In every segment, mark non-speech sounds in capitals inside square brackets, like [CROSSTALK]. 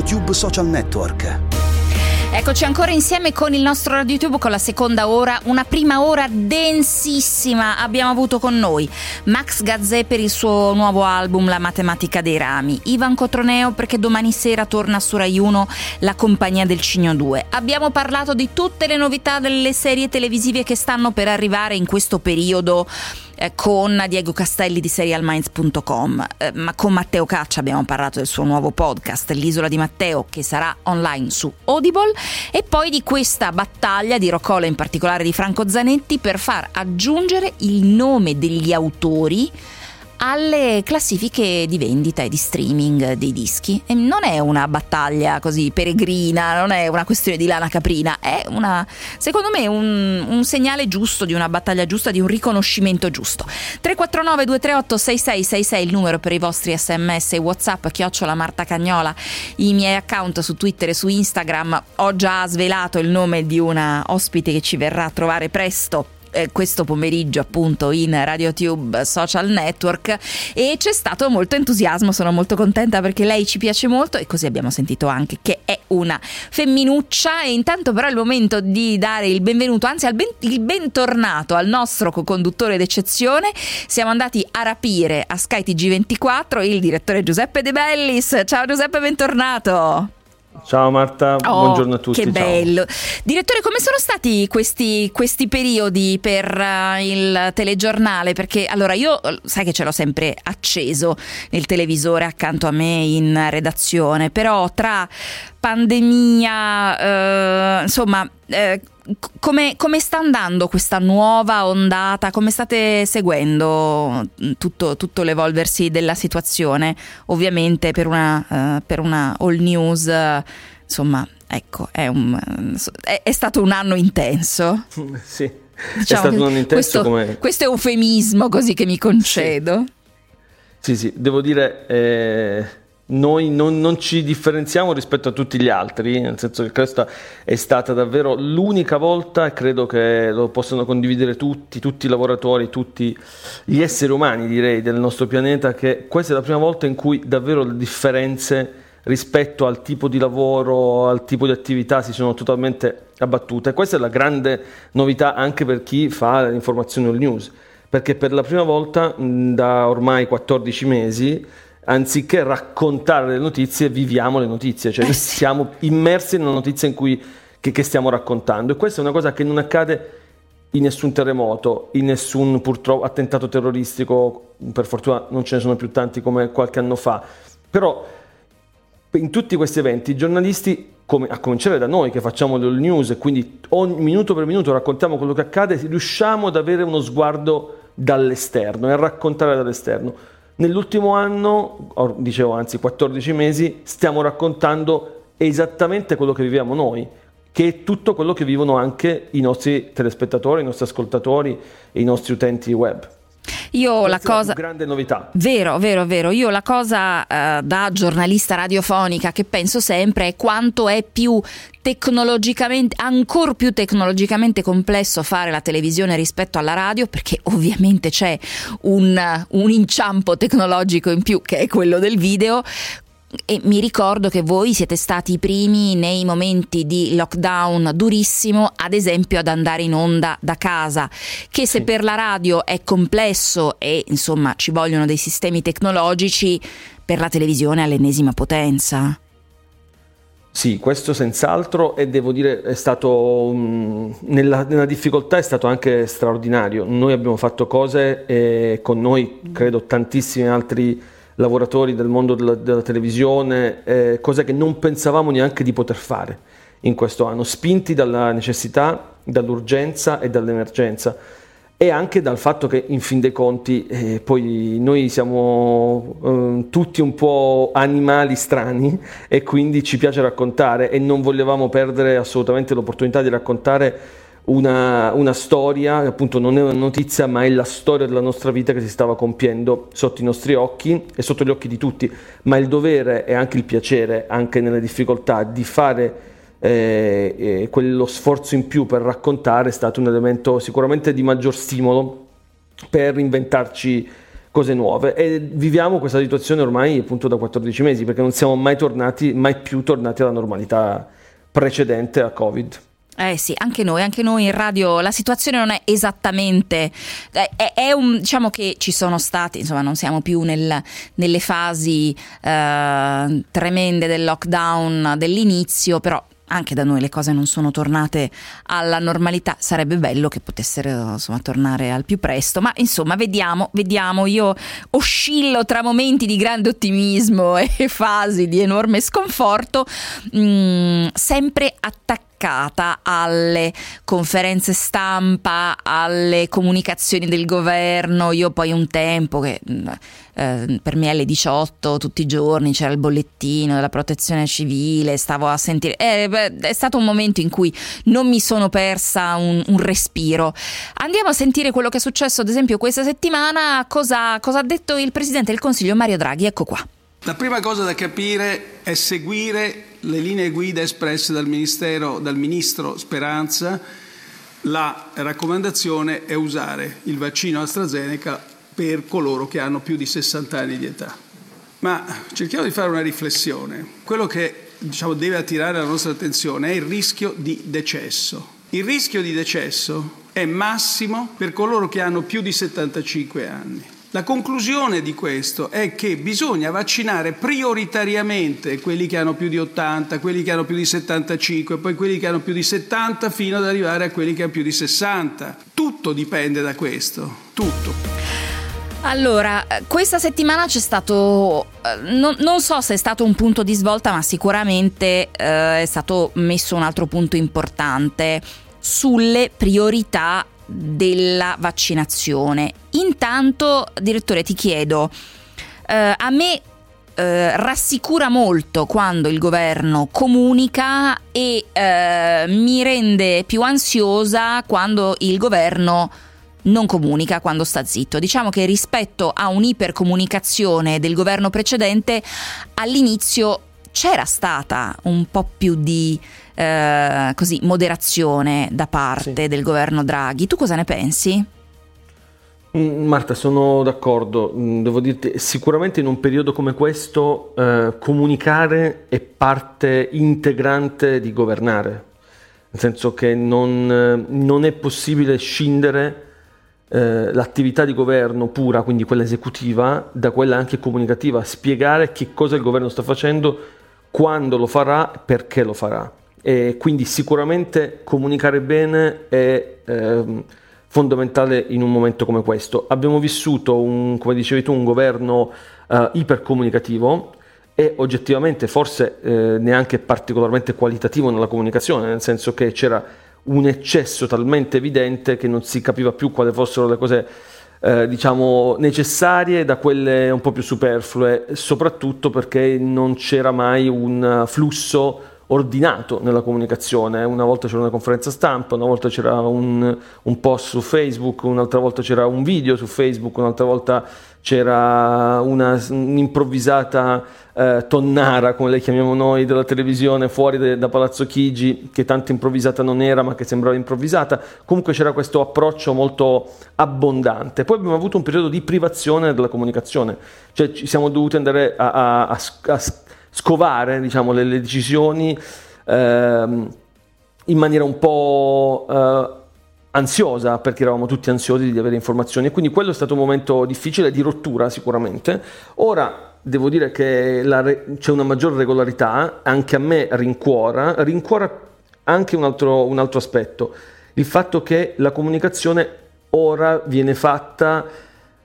RadioTube Social Network. Eccoci ancora insieme con il nostro RadioTube con la seconda ora, una prima ora densissima abbiamo avuto con noi Max Gazzè per il suo nuovo album La matematica dei rami, Ivan Cotroneo perché domani sera torna su Rai 1 La compagnia del Cigno 2. Abbiamo parlato di tutte le novità delle serie televisive che stanno per arrivare in questo periodo eh, con Diego Castelli di serialminds.com, eh, ma con Matteo Caccia abbiamo parlato del suo nuovo podcast L'isola di Matteo che sarà online su Audible. E poi di questa battaglia di Roccola in particolare di Franco Zanetti per far aggiungere il nome degli autori alle classifiche di vendita e di streaming dei dischi. E non è una battaglia così peregrina, non è una questione di lana caprina, è una, secondo me un, un segnale giusto di una battaglia giusta, di un riconoscimento giusto. 349 238 6666 il numero per i vostri sms e whatsapp, chiocciola Marta Cagnola, i miei account su Twitter e su Instagram. Ho già svelato il nome di una ospite che ci verrà a trovare presto eh, questo pomeriggio appunto in RadioTube Social Network e c'è stato molto entusiasmo, sono molto contenta perché lei ci piace molto e così abbiamo sentito anche che è una femminuccia e intanto però è il momento di dare il benvenuto, anzi ben, il bentornato al nostro co-conduttore d'eccezione. Siamo andati a rapire a Sky TG24 il direttore Giuseppe De Bellis. Ciao Giuseppe, bentornato. Ciao Marta, oh, buongiorno a tutti. Che bello. Ciao. Direttore, come sono stati questi, questi periodi per uh, il telegiornale? Perché allora io, sai che ce l'ho sempre acceso nel televisore accanto a me in redazione, però tra pandemia, uh, insomma... Uh, come, come, sta andando questa nuova ondata? Come state seguendo tutto, tutto l'evolversi della situazione? Ovviamente per una, uh, per una all news, uh, insomma, ecco, è, un, è, è, stato un anno intenso. [LAUGHS] Sì, diciamo è stato un anno intenso questo, come... Questo è eufemismo così che mi concedo. Sì, sì, sì devo dire... Eh noi non, non, ci differenziamo rispetto a tutti gli altri, nel senso che questa è stata davvero l'unica volta, e credo che lo possano condividere tutti, tutti i lavoratori, tutti gli esseri umani direi del nostro pianeta, che questa è la prima volta in cui davvero le differenze rispetto al tipo di lavoro, al tipo di attività si sono totalmente abbattute. Questa è la grande novità anche per chi fa l'informazione all news, perché per la prima volta da ormai 14 mesi anziché raccontare le notizie, viviamo le notizie, cioè eh siamo immersi nella notizia in cui, che, che, stiamo raccontando. E questa è una cosa che non accade in nessun terremoto, in nessun purtroppo attentato terroristico, per fortuna non ce ne sono più tanti come qualche anno fa. Però in tutti questi eventi i giornalisti, come, a cominciare da noi che facciamo le news e quindi ogni minuto per minuto raccontiamo quello che accade, riusciamo ad avere uno sguardo dall'esterno e a raccontare dall'esterno Nell'ultimo anno, dicevo anzi 14 mesi, stiamo raccontando esattamente quello che viviamo noi, che è tutto quello che vivono anche i nostri telespettatori, i nostri ascoltatori e i nostri utenti web. Io la cosa. grande novità. Vero, vero, vero. Io la cosa uh, da giornalista radiofonica che penso sempre è quanto è più tecnologicamente, ancora più tecnologicamente complesso fare la televisione rispetto alla radio, perché ovviamente c'è un, un inciampo tecnologico in più che è quello del video e mi ricordo che voi siete stati i primi nei momenti di lockdown durissimo, ad esempio ad andare in onda da casa, che se sì. per la radio è complesso e insomma ci vogliono dei sistemi tecnologici, per la televisione è all'ennesima potenza. Sì, questo senz'altro e devo dire è stato mh, nella, nella, difficoltà è stato anche straordinario. Noi abbiamo fatto cose e con noi credo tantissimi altri lavoratori del mondo della, della televisione, eh, cose che non pensavamo neanche di poter fare in questo anno, spinti dalla necessità, dall'urgenza e dall'emergenza. E anche dal fatto che in fin dei conti eh, poi noi siamo eh, tutti un po' animali strani e quindi ci piace raccontare e non volevamo perdere assolutamente l'opportunità di raccontare una, una, storia, appunto non è una notizia, ma è la storia della nostra vita che si stava compiendo sotto i nostri occhi e sotto gli occhi di tutti, ma il dovere e anche il piacere, anche nelle difficoltà, di fare eh, eh, quello sforzo in più per raccontare è stato un elemento sicuramente di maggior stimolo per inventarci cose nuove e viviamo questa situazione ormai appunto da 14 mesi perché non siamo mai tornati, mai più tornati alla normalità precedente a Covid. Eh sì, anche noi, anche noi in radio la situazione non è esattamente, è, è un, diciamo che ci sono stati, insomma non siamo più nel, nelle fasi eh, tremende del lockdown dell'inizio, però anche da noi le cose non sono tornate alla normalità, sarebbe bello che potessero insomma, tornare al più presto, ma insomma vediamo, vediamo, io oscillo tra momenti di grande ottimismo [LAUGHS] e fasi di enorme sconforto, mh, mm, sempre attaccata alle conferenze stampa, alle comunicazioni del governo. Io poi un tempo che eh, per me alle 18 tutti i giorni c'era il bollettino della protezione civile, stavo a sentire... Eh, beh, è stato un momento in cui non mi sono persa un, un, respiro. Andiamo a sentire quello che è successo ad esempio questa settimana, cosa, cosa ha detto il Presidente del Consiglio Mario Draghi, ecco qua. La prima cosa da capire è seguire le linee guida espresse dal, dal Ministro Speranza. La raccomandazione è usare il vaccino AstraZeneca per coloro che hanno più di 60 anni di età. Ma cerchiamo di fare una riflessione. Quello che diciamo, deve attirare la nostra attenzione è il rischio di decesso. Il rischio di decesso è massimo per coloro che hanno più di 75 anni. La conclusione di questo è che bisogna vaccinare prioritariamente quelli che hanno più di 80, quelli che hanno più di 75, poi quelli che hanno più di 70 fino ad arrivare a quelli che hanno più di 60. Tutto dipende da questo, tutto. Allora, questa settimana c'è stato, eh, non, non, so se è stato un punto di svolta, ma sicuramente eh, è stato messo un altro punto importante sulle priorità della vaccinazione. Intanto, direttore, ti chiedo, eh, a me eh, rassicura molto quando il governo comunica e eh, mi rende più ansiosa quando il governo non comunica quando sta zitto. Diciamo che rispetto a un'ipercomunicazione del governo precedente, all'inizio c'era stata un po' più di eh, così, moderazione da parte sì. del governo Draghi. Tu cosa ne pensi? Mm, Marta, sono d'accordo. Mm, devo dirti, sicuramente in un periodo come questo eh, comunicare è parte integrante di governare, nel senso che non, eh, non è possibile scindere eh, l'attività di governo pura, quindi quella esecutiva, da quella anche comunicativa, spiegare che cosa il governo sta facendo, quando lo farà, perché lo farà. E quindi sicuramente comunicare bene è eh, fondamentale in un momento come questo. Abbiamo vissuto, un, come dicevi tu, un governo eh, ipercomunicativo e oggettivamente forse eh, neanche particolarmente qualitativo nella comunicazione, nel senso che c'era un eccesso talmente evidente che non si capiva più quali fossero le cose eh, diciamo necessarie da quelle un po' più superflue, soprattutto perché non c'era mai un flusso ordinato nella comunicazione. Una volta c'era una conferenza stampa, una volta c'era un, un, post su Facebook, un'altra volta c'era un video su Facebook, un'altra volta c'era una, un'improvvisata eh, tonnara, come le chiamiamo noi, della televisione fuori de, da Palazzo Chigi, che tanto improvvisata non era, ma che sembrava improvvisata. Comunque c'era questo approccio molto abbondante. Poi abbiamo avuto un periodo di privazione della comunicazione, cioè ci siamo dovuti andare a, a, a, a scovare diciamo, le, le decisioni ehm, in maniera un po' eh, ansiosa, perché eravamo tutti ansiosi di avere informazioni e quindi quello è stato un momento difficile di rottura sicuramente. Ora devo dire che re- c'è una maggiore regolarità, anche a me rincuora, rincuora anche un altro, un altro aspetto, il fatto che la comunicazione ora viene fatta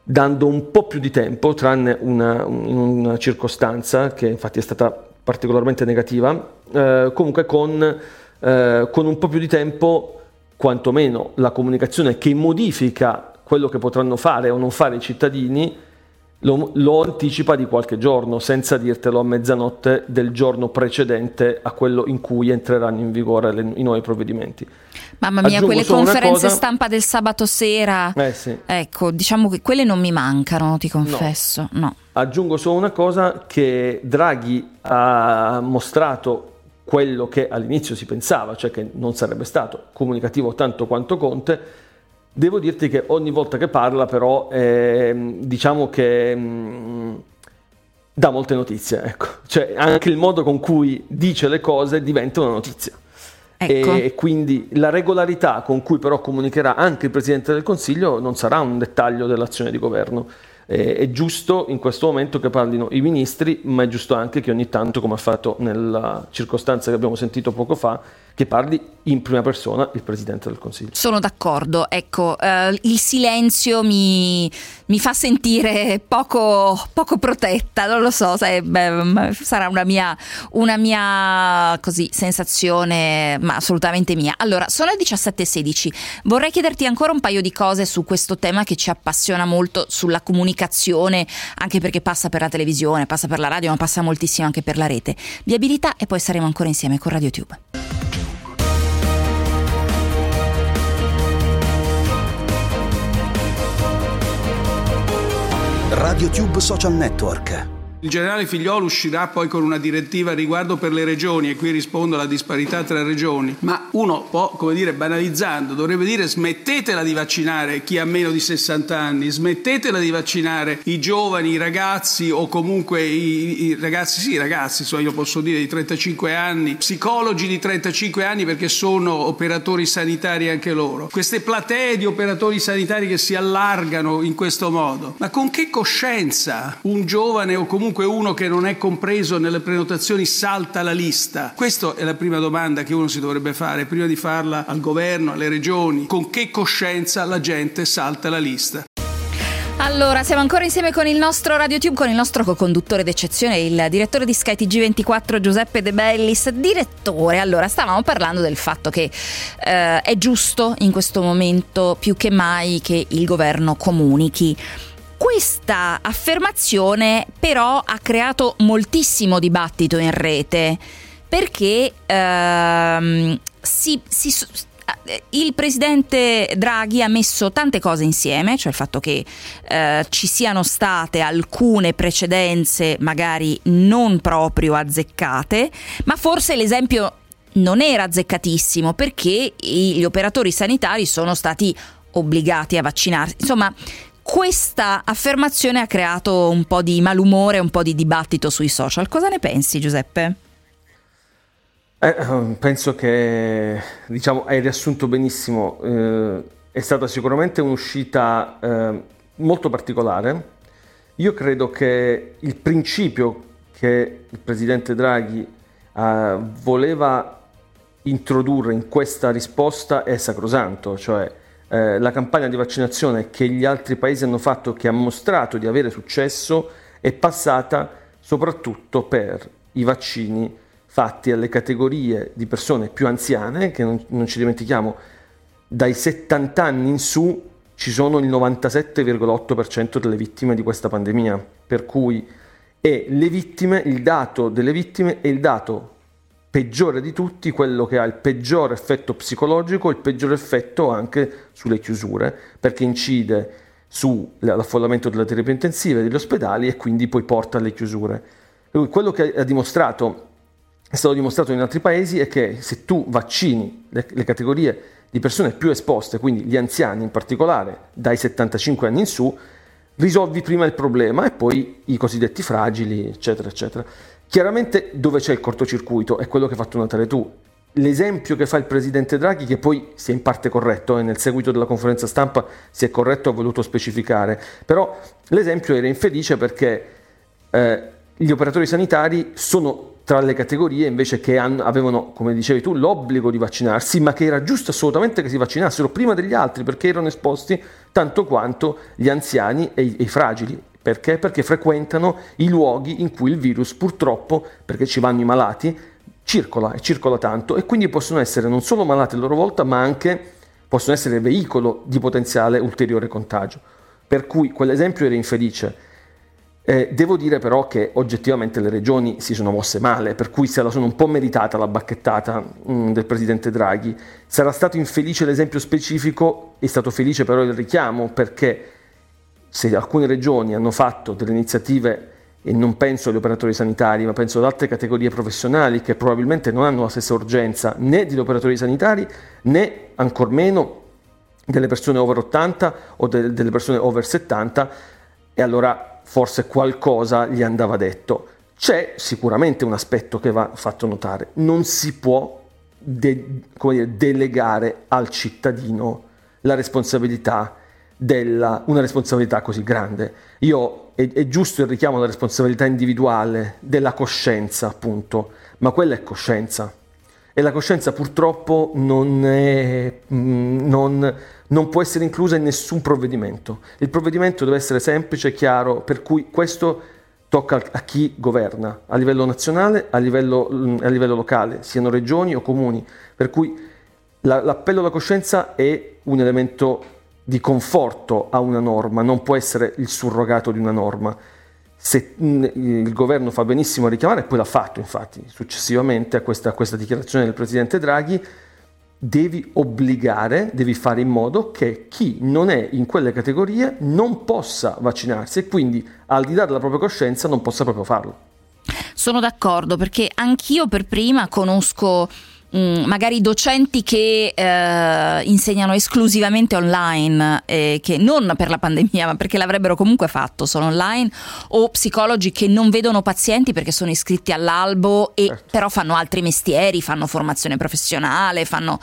dando un po' più di tempo, tranne una, una circostanza che infatti è stata particolarmente negativa, eh, comunque con, eh, con un po' più di tempo, quantomeno la comunicazione che modifica quello che potranno fare o non fare i cittadini, lo, lo, anticipa di qualche giorno, senza dirtelo a mezzanotte del giorno precedente a quello in cui entreranno in vigore le, i nuovi provvedimenti. Mamma mia, Aggiungo quelle conferenze cosa... stampa del sabato sera, eh sì. ecco, diciamo che quelle non mi mancano, ti confesso. No. no. Aggiungo solo una cosa che Draghi ha mostrato quello che all'inizio si pensava, cioè che non sarebbe stato comunicativo tanto quanto Conte, Devo dirti che ogni volta che parla però eh, diciamo che mh, mm, dà molte notizie, ecco. Cioè anche il modo con cui dice le cose diventa una notizia. Ecco. E quindi la regolarità con cui però comunicherà anche il Presidente del Consiglio non sarà un dettaglio dell'azione di governo. Eh, è giusto in questo momento che parlino i ministri, ma è giusto anche che ogni tanto, come ha fatto nella circostanza che abbiamo sentito poco fa, che parli in prima persona il Presidente del Consiglio. Sono d'accordo, ecco, eh, il silenzio mi, mi fa sentire poco, poco, protetta, non lo so, se, beh, sarà una mia, una mia così, sensazione, ma assolutamente mia. Allora, sono le 17.16, vorrei chiederti ancora un paio di cose su questo tema che ci appassiona molto, sulla comunicazione, anche perché passa per la televisione, passa per la radio, ma passa moltissimo anche per la rete. Viabilità e poi saremo ancora insieme con RadioTube. RadioTube Social Network il generale Figliolo uscirà poi con una direttiva riguardo per le regioni e qui rispondo alla disparità tra regioni, ma uno può, come dire, banalizzando, dovrebbe dire smettetela di vaccinare chi ha meno di 60 anni, smettetela di vaccinare i giovani, i ragazzi o comunque i, i ragazzi, sì, ragazzi, so, io posso dire di 35 anni, psicologi di 35 anni perché sono operatori sanitari anche loro. Queste platee di operatori sanitari che si allargano in questo modo, ma con che coscienza un giovane o comunque comunque uno che non è compreso nelle prenotazioni salta la lista? Questa è la prima domanda che uno si dovrebbe fare prima di farla al governo, alle regioni. Con che coscienza la gente salta la lista? Allora, siamo ancora insieme con il nostro RadioTube, con il nostro co-conduttore d'eccezione, il direttore di Sky TG24 Giuseppe De Bellis. Direttore, allora, stavamo parlando del fatto che eh, è giusto in questo momento più che mai che il governo comunichi. Questa affermazione però ha creato moltissimo dibattito in rete perché ehm, si, si, il presidente Draghi ha messo tante cose insieme, cioè il fatto che eh, ci siano state alcune precedenze magari non proprio azzeccate, ma forse l'esempio non era azzeccatissimo perché gli operatori sanitari sono stati obbligati a vaccinarsi. Insomma, questa affermazione ha creato un po' di malumore, un po' di dibattito sui social. Cosa ne pensi, Giuseppe? Eh, penso che diciamo, hai riassunto benissimo. Eh, è stata sicuramente un'uscita eh, molto particolare. Io credo che il principio che il presidente Draghi eh, voleva introdurre in questa risposta è sacrosanto, cioè eh, la campagna di vaccinazione che gli altri paesi hanno fatto, che ha mostrato di avere successo, è passata soprattutto per i vaccini fatti alle categorie di persone più anziane, che non, non ci dimentichiamo, dai 70 anni in su ci sono il 97,8% delle vittime di questa pandemia, per cui e le vittime, il dato delle vittime è il dato peggiore di tutti, quello che ha il peggior effetto psicologico, il peggior effetto anche sulle chiusure, perché incide sull'affollamento delle terapie intensive degli ospedali e quindi poi porta alle chiusure. Quello che ha dimostrato, è stato dimostrato in altri paesi, è che se tu vaccini le, le categorie di persone più esposte, quindi gli anziani in particolare, dai 75 anni in su, risolvi prima il problema e poi i cosiddetti fragili, eccetera, eccetera. Chiaramente dove c'è il cortocircuito è quello che hai fatto notare tu. L'esempio che fa il presidente Draghi, che poi si è in parte corretto, e eh, nel seguito della conferenza stampa si è corretto, ha voluto specificare, però l'esempio era infelice perché eh, gli operatori sanitari sono tra le categorie invece che hanno, avevano, come dicevi tu, l'obbligo di vaccinarsi, ma che era giusto assolutamente che si vaccinassero prima degli altri perché erano esposti tanto quanto gli anziani e i, e i fragili. Perché? Perché frequentano i luoghi in cui il virus purtroppo, perché ci vanno i malati, circola e circola tanto e quindi possono essere non solo malati a loro volta, ma anche possono essere veicolo di potenziale ulteriore contagio. Per cui quell'esempio era infelice. Eh, devo dire però che oggettivamente le regioni si sono mosse male, per cui se la sono un po' meritata la bacchettata mh, mm, del presidente Draghi. Sarà stato infelice l'esempio specifico, è stato felice però il richiamo perché se alcune regioni hanno fatto delle iniziative, e non penso agli operatori sanitari, ma penso ad altre categorie professionali che probabilmente non hanno la stessa urgenza né degli operatori sanitari né ancor meno delle persone over 80 o de- delle persone over 70 e allora forse qualcosa gli andava detto. C'è sicuramente un aspetto che va fatto notare, non si può de- dire, delegare al cittadino la responsabilità della, una responsabilità così grande. Io, è, è giusto il richiamo alla responsabilità individuale, della coscienza appunto, ma quella è coscienza e la coscienza purtroppo non, è, mm, non, non, può essere inclusa in nessun provvedimento. Il provvedimento deve essere semplice e chiaro, per cui questo tocca a chi governa, a livello nazionale, a livello, mm, a livello locale, siano regioni o comuni. Per cui la, l'appello alla coscienza è un elemento di conforto a una norma, non può essere il surrogato di una norma se mm, il governo fa benissimo a richiamare, e poi l'ha fatto infatti successivamente a questa, a questa dichiarazione del Presidente Draghi, devi obbligare, devi fare in modo che chi non è in quelle categorie non possa vaccinarsi e quindi al di là della propria coscienza non possa proprio farlo. Sono d'accordo perché anch'io per prima conosco Mm, magari docenti che eh, insegnano esclusivamente online, eh, che non per la pandemia, ma perché l'avrebbero comunque fatto solo online, o psicologi che non vedono pazienti perché sono iscritti all'albo e certo. però fanno altri mestieri, fanno formazione professionale, fanno...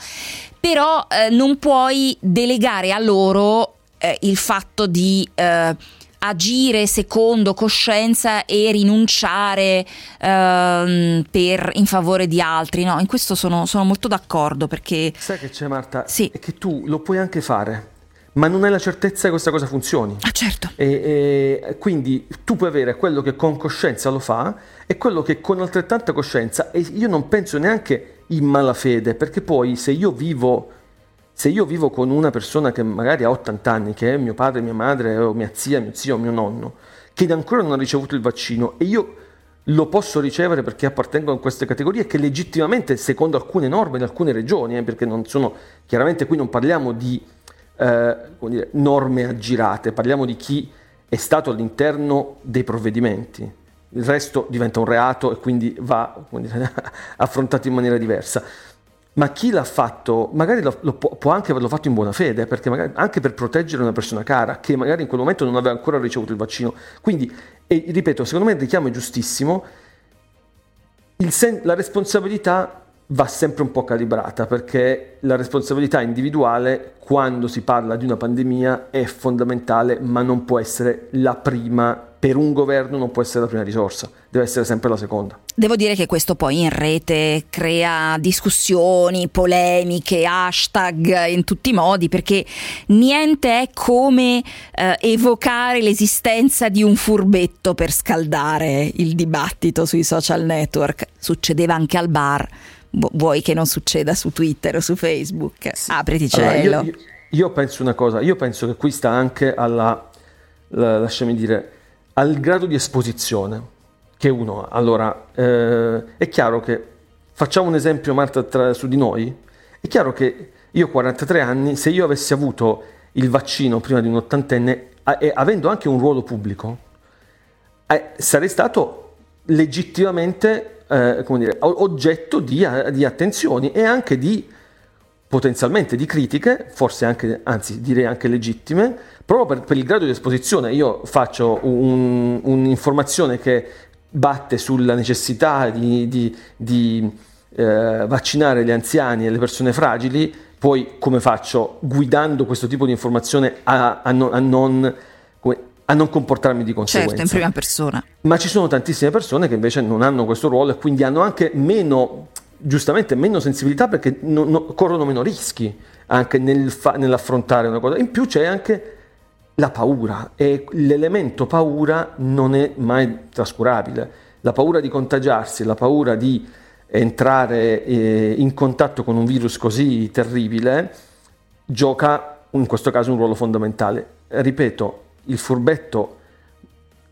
però eh, non puoi delegare a loro eh, il fatto di eh, agire secondo coscienza e rinunciare ehm, per, in favore di altri. No, in questo sono, sono, molto d'accordo perché... Sai che c'è Marta? Sì. È che tu lo puoi anche fare. Ma non hai la certezza che questa cosa funzioni. Ah, certo. E, e, quindi tu puoi avere quello che con coscienza lo fa e quello che con altrettanta coscienza, e io non penso neanche in malafede, perché poi se io vivo se io vivo con una persona che magari ha 80 anni, che è mio padre, mia madre, o mia zia, mio zio, mio nonno, che ancora non ha ricevuto il vaccino e io lo posso ricevere perché appartengo a queste categorie che legittimamente, secondo alcune norme in alcune regioni, eh, perché non sono, chiaramente qui non parliamo di eh, dire, norme aggirate, parliamo di chi è stato all'interno dei provvedimenti. Il resto diventa un reato e quindi va dire, [LAUGHS] affrontato in maniera diversa ma chi l'ha fatto, magari lo, lo può, anche averlo fatto in buona fede, perché magari, anche per proteggere una persona cara che magari in quel momento non aveva ancora ricevuto il vaccino. Quindi, e, ripeto, secondo me il richiamo è giustissimo, sen- la responsabilità va sempre un po' calibrata, perché la responsabilità individuale, quando si parla di una pandemia, è fondamentale, ma non può essere la prima per un governo non può essere la prima risorsa, deve essere sempre la seconda. Devo dire che questo poi in rete crea discussioni, polemiche, hashtag in tutti i modi, perché niente è come eh, evocare l'esistenza di un furbetto per scaldare il dibattito sui social network. Succedeva anche al bar, vuoi che non succeda su Twitter o su Facebook? Sì. Apriti cielo. Allora, io, io, io, penso una cosa, io penso che qui sta anche alla, la, lasciami dire, al grado di esposizione che uno ha. Allora, eh, è chiaro che, facciamo un esempio Marta tra, su di noi, è chiaro che io ho 43 anni, se io avessi avuto il vaccino prima di un ottantenne e avendo anche un ruolo pubblico, eh, sarei stato legittimamente eh, dire, oggetto di, di attenzioni e anche di potenzialmente di critiche, forse anche, anzi direi anche legittime, proprio per, per il grado di esposizione. Io faccio un, un'informazione che batte sulla necessità di, di, di eh, vaccinare gli anziani e le persone fragili, poi come faccio guidando questo tipo di informazione a, a non, a non a non comportarmi di conseguenza. Certo, in prima persona. Ma ci sono tantissime persone che invece non hanno questo ruolo e quindi hanno anche meno giustamente meno sensibilità perché no, no, corrono meno rischi anche nel fa, nell'affrontare una cosa. In più c'è anche la paura e l'elemento paura non è mai trascurabile. La paura di contagiarsi, la paura di entrare eh, in contatto con un virus così terribile gioca in questo caso un ruolo fondamentale. Ripeto, il furbetto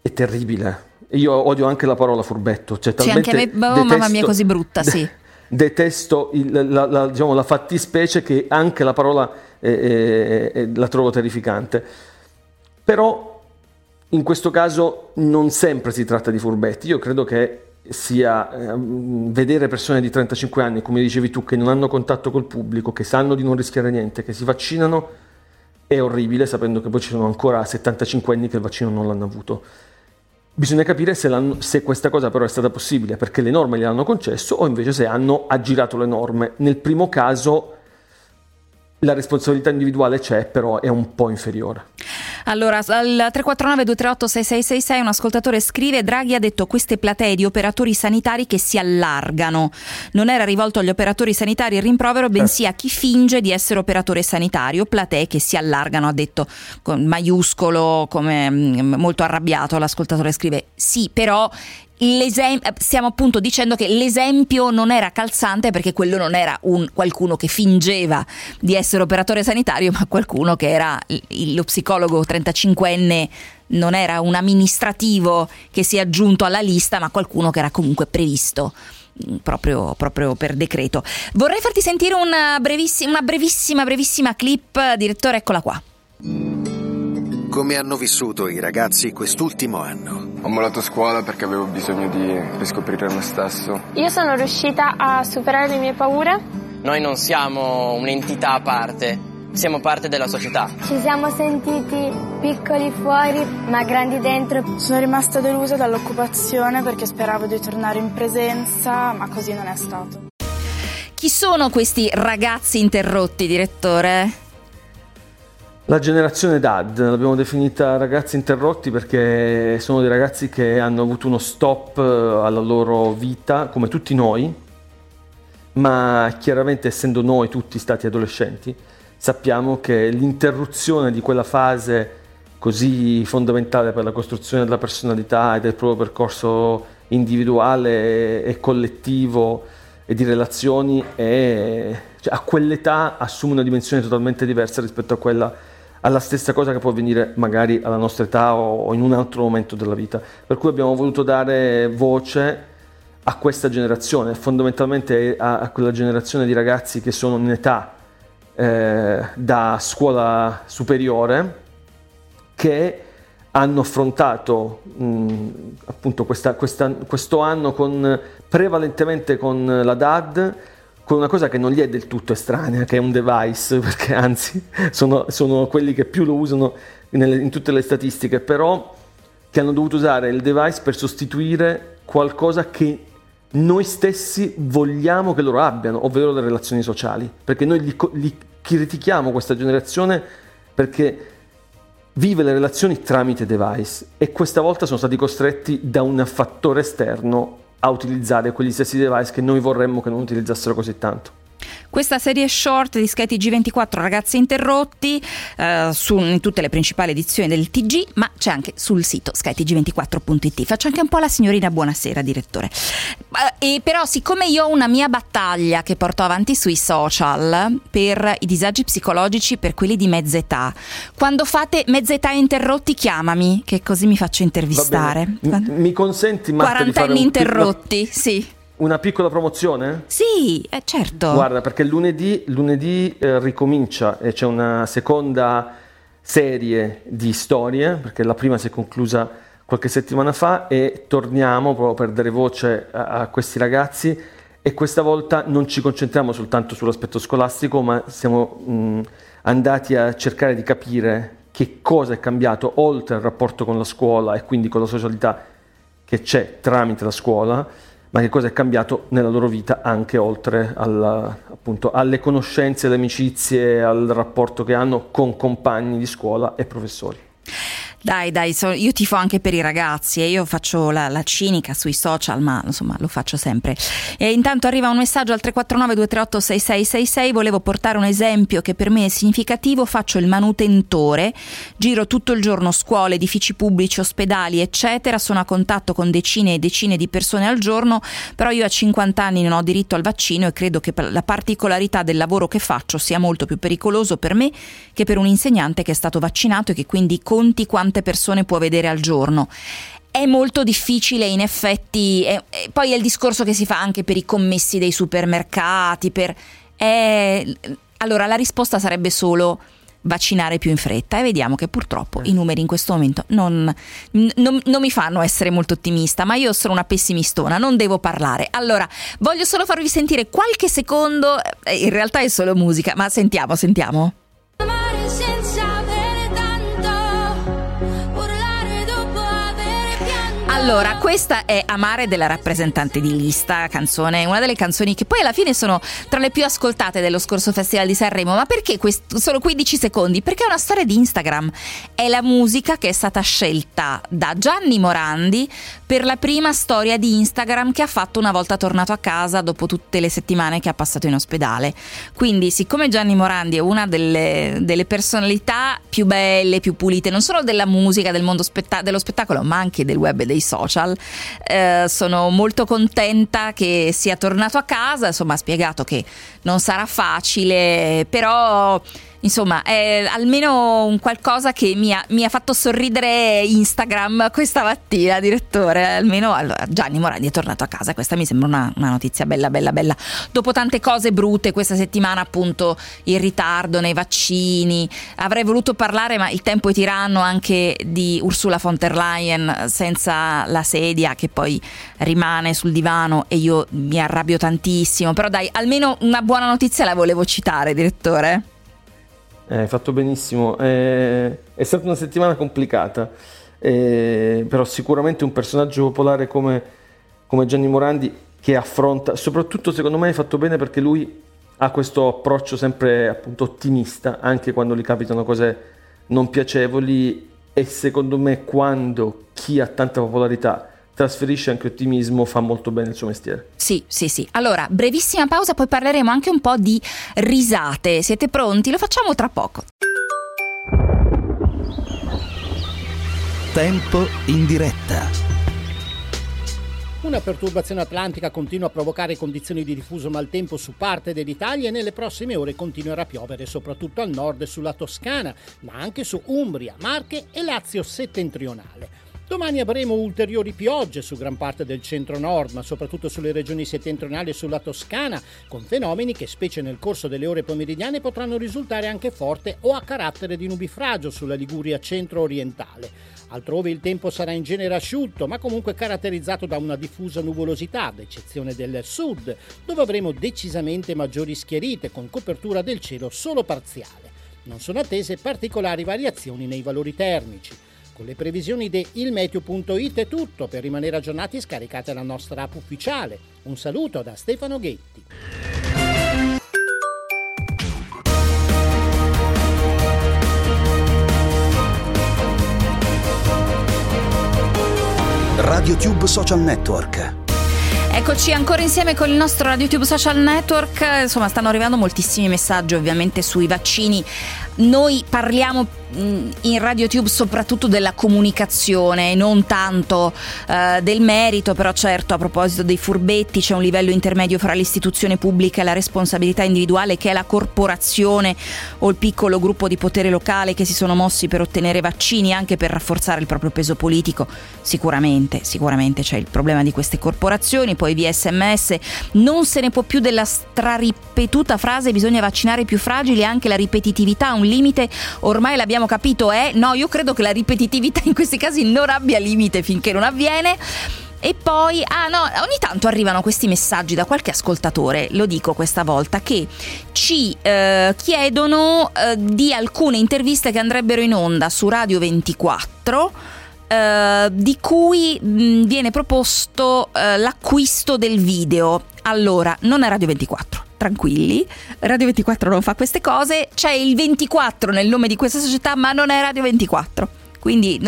è terribile. Io odio anche la parola furbetto. Cioè, sì, anche a me, oh, mamma mia, così brutta, sì. [LAUGHS] detesto il, la, la, diciamo, la, fattispecie che anche la parola eh, eh, la trovo terrificante. Però in questo caso non sempre si tratta di furbetti. Io credo che sia eh, vedere persone di 35 anni, come dicevi tu, che non hanno contatto col pubblico, che sanno di non rischiare niente, che si vaccinano, è orribile sapendo che poi ci sono ancora 75 anni che il vaccino non l'hanno avuto. Bisogna capire se, se, questa cosa però è stata possibile perché le norme gliel'hanno concesso o invece se hanno aggirato le norme. Nel primo caso la responsabilità individuale c'è, però è un po' inferiore. Allora, al 349 238 6666 un ascoltatore scrive Draghi ha detto queste platee di operatori sanitari che si allargano. Non era rivolto agli operatori sanitari il rimprovero, bensì a chi finge di essere operatore sanitario. Platee che si allargano, ha detto con maiuscolo, come mm, molto arrabbiato l'ascoltatore scrive. Sì, però stiamo appunto dicendo che l'esempio non era calzante perché quello non era un, qualcuno che fingeva di essere operatore sanitario, ma qualcuno che era lo psicologo 35enne, non era un amministrativo che si è aggiunto alla lista, ma qualcuno che era comunque previsto. Mm, proprio, proprio, per decreto. Vorrei farti sentire una brevissima, una brevissima, brevissima clip, direttore, eccola qua. Come hanno vissuto i ragazzi quest'ultimo anno? Ho mollato scuola perché avevo bisogno di riscoprire me stesso. Io sono riuscita a superare le mie paure. Noi non siamo un'entità a parte, siamo parte della società. Ci siamo sentiti piccoli fuori ma grandi dentro. Sono rimasta delusa dall'occupazione perché speravo di tornare in presenza, ma così non è stato. Chi sono questi ragazzi interrotti, direttore? La generazione DAD, l'abbiamo definita ragazzi interrotti perché sono dei ragazzi che hanno avuto uno stop eh, alla loro vita, come tutti noi, ma chiaramente essendo noi tutti stati adolescenti, sappiamo che l'interruzione di quella fase così fondamentale per la costruzione della personalità e del proprio percorso individuale e collettivo e di relazioni è, cioè, a quell'età assume una dimensione totalmente diversa rispetto a quella alla stessa cosa che può avvenire magari alla nostra età o in un altro momento della vita. Per cui abbiamo voluto dare voce a questa generazione, fondamentalmente a, a quella generazione di ragazzi che sono in età eh, da scuola superiore, che hanno affrontato mh, appunto questa, questa, questo anno con, prevalentemente con la DAD con una cosa che non gli è del tutto estranea, che è un device, [LAUGHS] perché anzi sono, sono quelli che più lo usano nelle, in tutte le statistiche, però che hanno dovuto usare il device per sostituire qualcosa che noi stessi vogliamo che loro abbiano, ovvero le relazioni sociali, perché noi li, li critichiamo questa generazione perché vive le relazioni tramite device e questa volta sono stati costretti da un fattore esterno a utilizzare quegli stessi device che noi vorremmo che non utilizzassero così tanto. Questa serie short di Sky TG24 Ragazzi Interrotti eh, su, in tutte le principali edizioni del TG, ma c'è anche sul sito skytg24.it. Faccio anche un po' la signorina buonasera, direttore. Eh, e però siccome io ho una mia battaglia che porto avanti sui social per i disagi psicologici per quelli di mezza età, quando fate mezza età interrotti chiamami, che così mi faccio intervistare. M- mi consenti Marta, 40 anni interrotti, sì. Una piccola promozione? Sì, eh, certo. Guarda, perché lunedì, lunedì eh, ricomincia e c'è una seconda serie di storie, perché la prima si è conclusa qualche settimana fa e torniamo proprio per dare voce a, a questi ragazzi e questa volta non ci concentriamo soltanto sull'aspetto scolastico, ma siamo mh, andati a cercare di capire che cosa è cambiato oltre al rapporto con la scuola e quindi con la socialità che c'è tramite la scuola ma che cosa è cambiato nella loro vita anche oltre alla, appunto, alle conoscenze, alle amicizie, al rapporto che hanno con compagni di scuola e professori. Dai, dai, so, io tifo anche per i ragazzi e io faccio la, la, cinica sui social, ma insomma lo faccio sempre. E intanto arriva un messaggio al 349 238 6666, volevo portare un esempio che per me è significativo, faccio il manutentore, giro tutto il giorno scuole, edifici pubblici, ospedali, eccetera, sono a contatto con decine e decine di persone al giorno, però io a 50 anni non ho diritto al vaccino e credo che la particolarità del lavoro che faccio sia molto più pericoloso per me che per un insegnante che è stato vaccinato e che quindi conti quanto quante persone può vedere al giorno. È molto difficile in effetti, e, e poi è il discorso che si fa anche per i commessi dei supermercati, per, è, allora la risposta sarebbe solo vaccinare più in fretta e vediamo che purtroppo i numeri in questo momento non, non, non, mi fanno essere molto ottimista, ma io sono una pessimistona, non devo parlare. Allora, voglio solo farvi sentire qualche secondo, in realtà è solo musica, ma sentiamo, sentiamo. Allora, questa è Amare della rappresentante di lista, canzone, una delle canzoni che poi alla fine sono tra le più ascoltate dello scorso Festival di Sanremo. Ma perché quest- solo 15 secondi? Perché è una storia di Instagram. È la musica che è stata scelta da Gianni Morandi per la prima storia di Instagram che ha fatto una volta tornato a casa dopo tutte le settimane che ha passato in ospedale. Quindi, siccome Gianni Morandi è una delle, delle personalità più belle, più pulite, non solo della musica, del mondo spetta- dello spettacolo, ma anche del web e dei social. Eh, sono molto contenta che sia tornato a casa, insomma ha spiegato che non sarà facile, però insomma è almeno un qualcosa che mi ha, mi ha, fatto sorridere Instagram questa mattina direttore. Almeno allora, Gianni Morandi è tornato a casa. Questa mi sembra una, una, notizia bella bella bella. Dopo tante cose brutte questa settimana appunto il ritardo nei vaccini. Avrei voluto parlare ma il tempo è tiranno anche di Ursula von der Leyen senza la sedia che poi rimane sul divano e io mi arrabbio tantissimo. Però dai almeno una buona notizia la volevo citare direttore eh, hai fatto benissimo. Eh, è stata una settimana complicata, eh, però sicuramente un personaggio popolare come, come, Gianni Morandi che affronta, soprattutto secondo me hai fatto bene perché lui ha questo approccio sempre appunto ottimista, anche quando gli capitano cose non piacevoli e secondo me quando chi ha tanta popolarità trasferisce anche ottimismo, fa molto bene il suo mestiere. Sì, sì, sì. Allora, brevissima pausa, poi parleremo anche un po' di risate. Siete pronti? Lo facciamo tra poco. Tempo in diretta. Una perturbazione atlantica continua a provocare condizioni di diffuso maltempo su parte dell'Italia e nelle prossime ore continuerà a piovere soprattutto al nord e sulla Toscana, ma anche su Umbria, Marche e Lazio settentrionale. Domani avremo ulteriori piogge su gran parte del centro-nord, ma soprattutto sulle regioni settentrionali e sulla Toscana, con fenomeni che, specie nel corso delle ore pomeridiane, potranno risultare anche forte o a carattere di nubifragio sulla Liguria centro-orientale. Altrove il tempo sarà in genere asciutto, ma comunque caratterizzato da una diffusa nuvolosità, ad eccezione del sud, dove avremo decisamente maggiori schierite, con copertura del cielo solo parziale. Non sono attese particolari variazioni nei valori termici. Con le previsioni di ilmeteo.it è tutto, per rimanere aggiornati scaricate la nostra app ufficiale. Un saluto da Stefano Ghetti. RadioTube Social Network Eccoci ancora insieme con il nostro RadioTube Social Network. Insomma, stanno arrivando moltissimi messaggi ovviamente sui vaccini. Noi parliamo in RadioTube soprattutto della comunicazione, non tanto eh, del merito, però certo a proposito dei furbetti c'è un livello intermedio fra l'istituzione pubblica e la responsabilità individuale che è la corporazione o il piccolo gruppo di potere locale che si sono mossi per ottenere vaccini anche per rafforzare il proprio peso politico. Sicuramente, sicuramente c'è il problema di queste corporazioni, poi via sms non se ne può più della straripetuta frase bisogna vaccinare i più fragili, anche la ripetitività, un limite ormai l'abbiamo abbiamo capito è no, io credo che la ripetitività in questi casi non abbia limite finché non avviene. E poi, ah no, ogni tanto arrivano questi messaggi da qualche ascoltatore, lo dico questa volta, che ci eh, chiedono eh, di alcune interviste che andrebbero in onda su Radio 24. Eh, di cui mh, viene proposto eh, l'acquisto del video. Allora, non è Radio 24 tranquilli, Radio 24 non fa queste cose, c'è il 24 nel nome di questa società, ma non è Radio 24. Quindi,